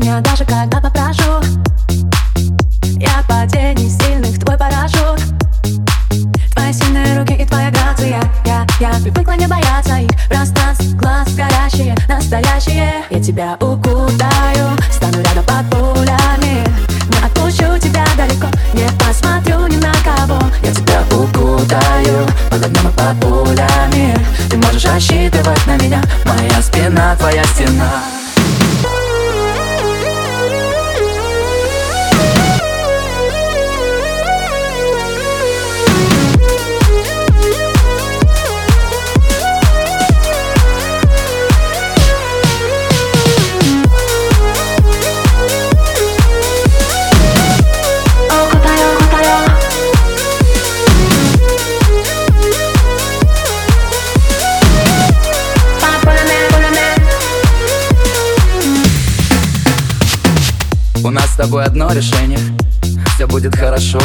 меня даже когда попрошу. Я падений сильных твой парашют. Твои сильные руки и твоя грация. Я, я привыкла не бояться их. Пространств, глаз горящие, настоящие. Я тебя укутаю, стану рядом под пулями. Не отпущу тебя далеко, не посмотрю ни на кого. Я тебя укутаю, под огнем и под пулями. Ты можешь рассчитывать на меня Моя спина, твоя стена. У нас с тобой одно решение. Все будет хорошо.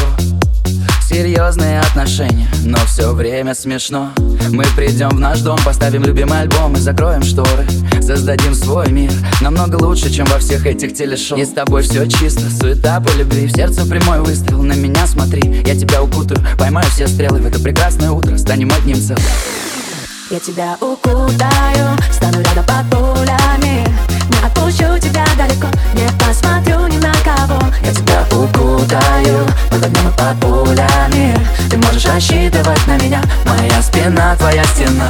Серьезные отношения, но все время смешно. Мы придем в наш дом, поставим любимый альбом и закроем шторы. Создадим свой мир, намного лучше, чем во всех этих телешоу. И с тобой все чисто, суета по любви. В сердце прямой выстрел, на меня смотри. Я тебя укутаю, поймаю все стрелы. В это прекрасное утро станем одним целым. Я тебя укутаю, стану рядом под укутаю, под огнем и под пулями Ты можешь рассчитывать на меня, Моя спина, твоя стена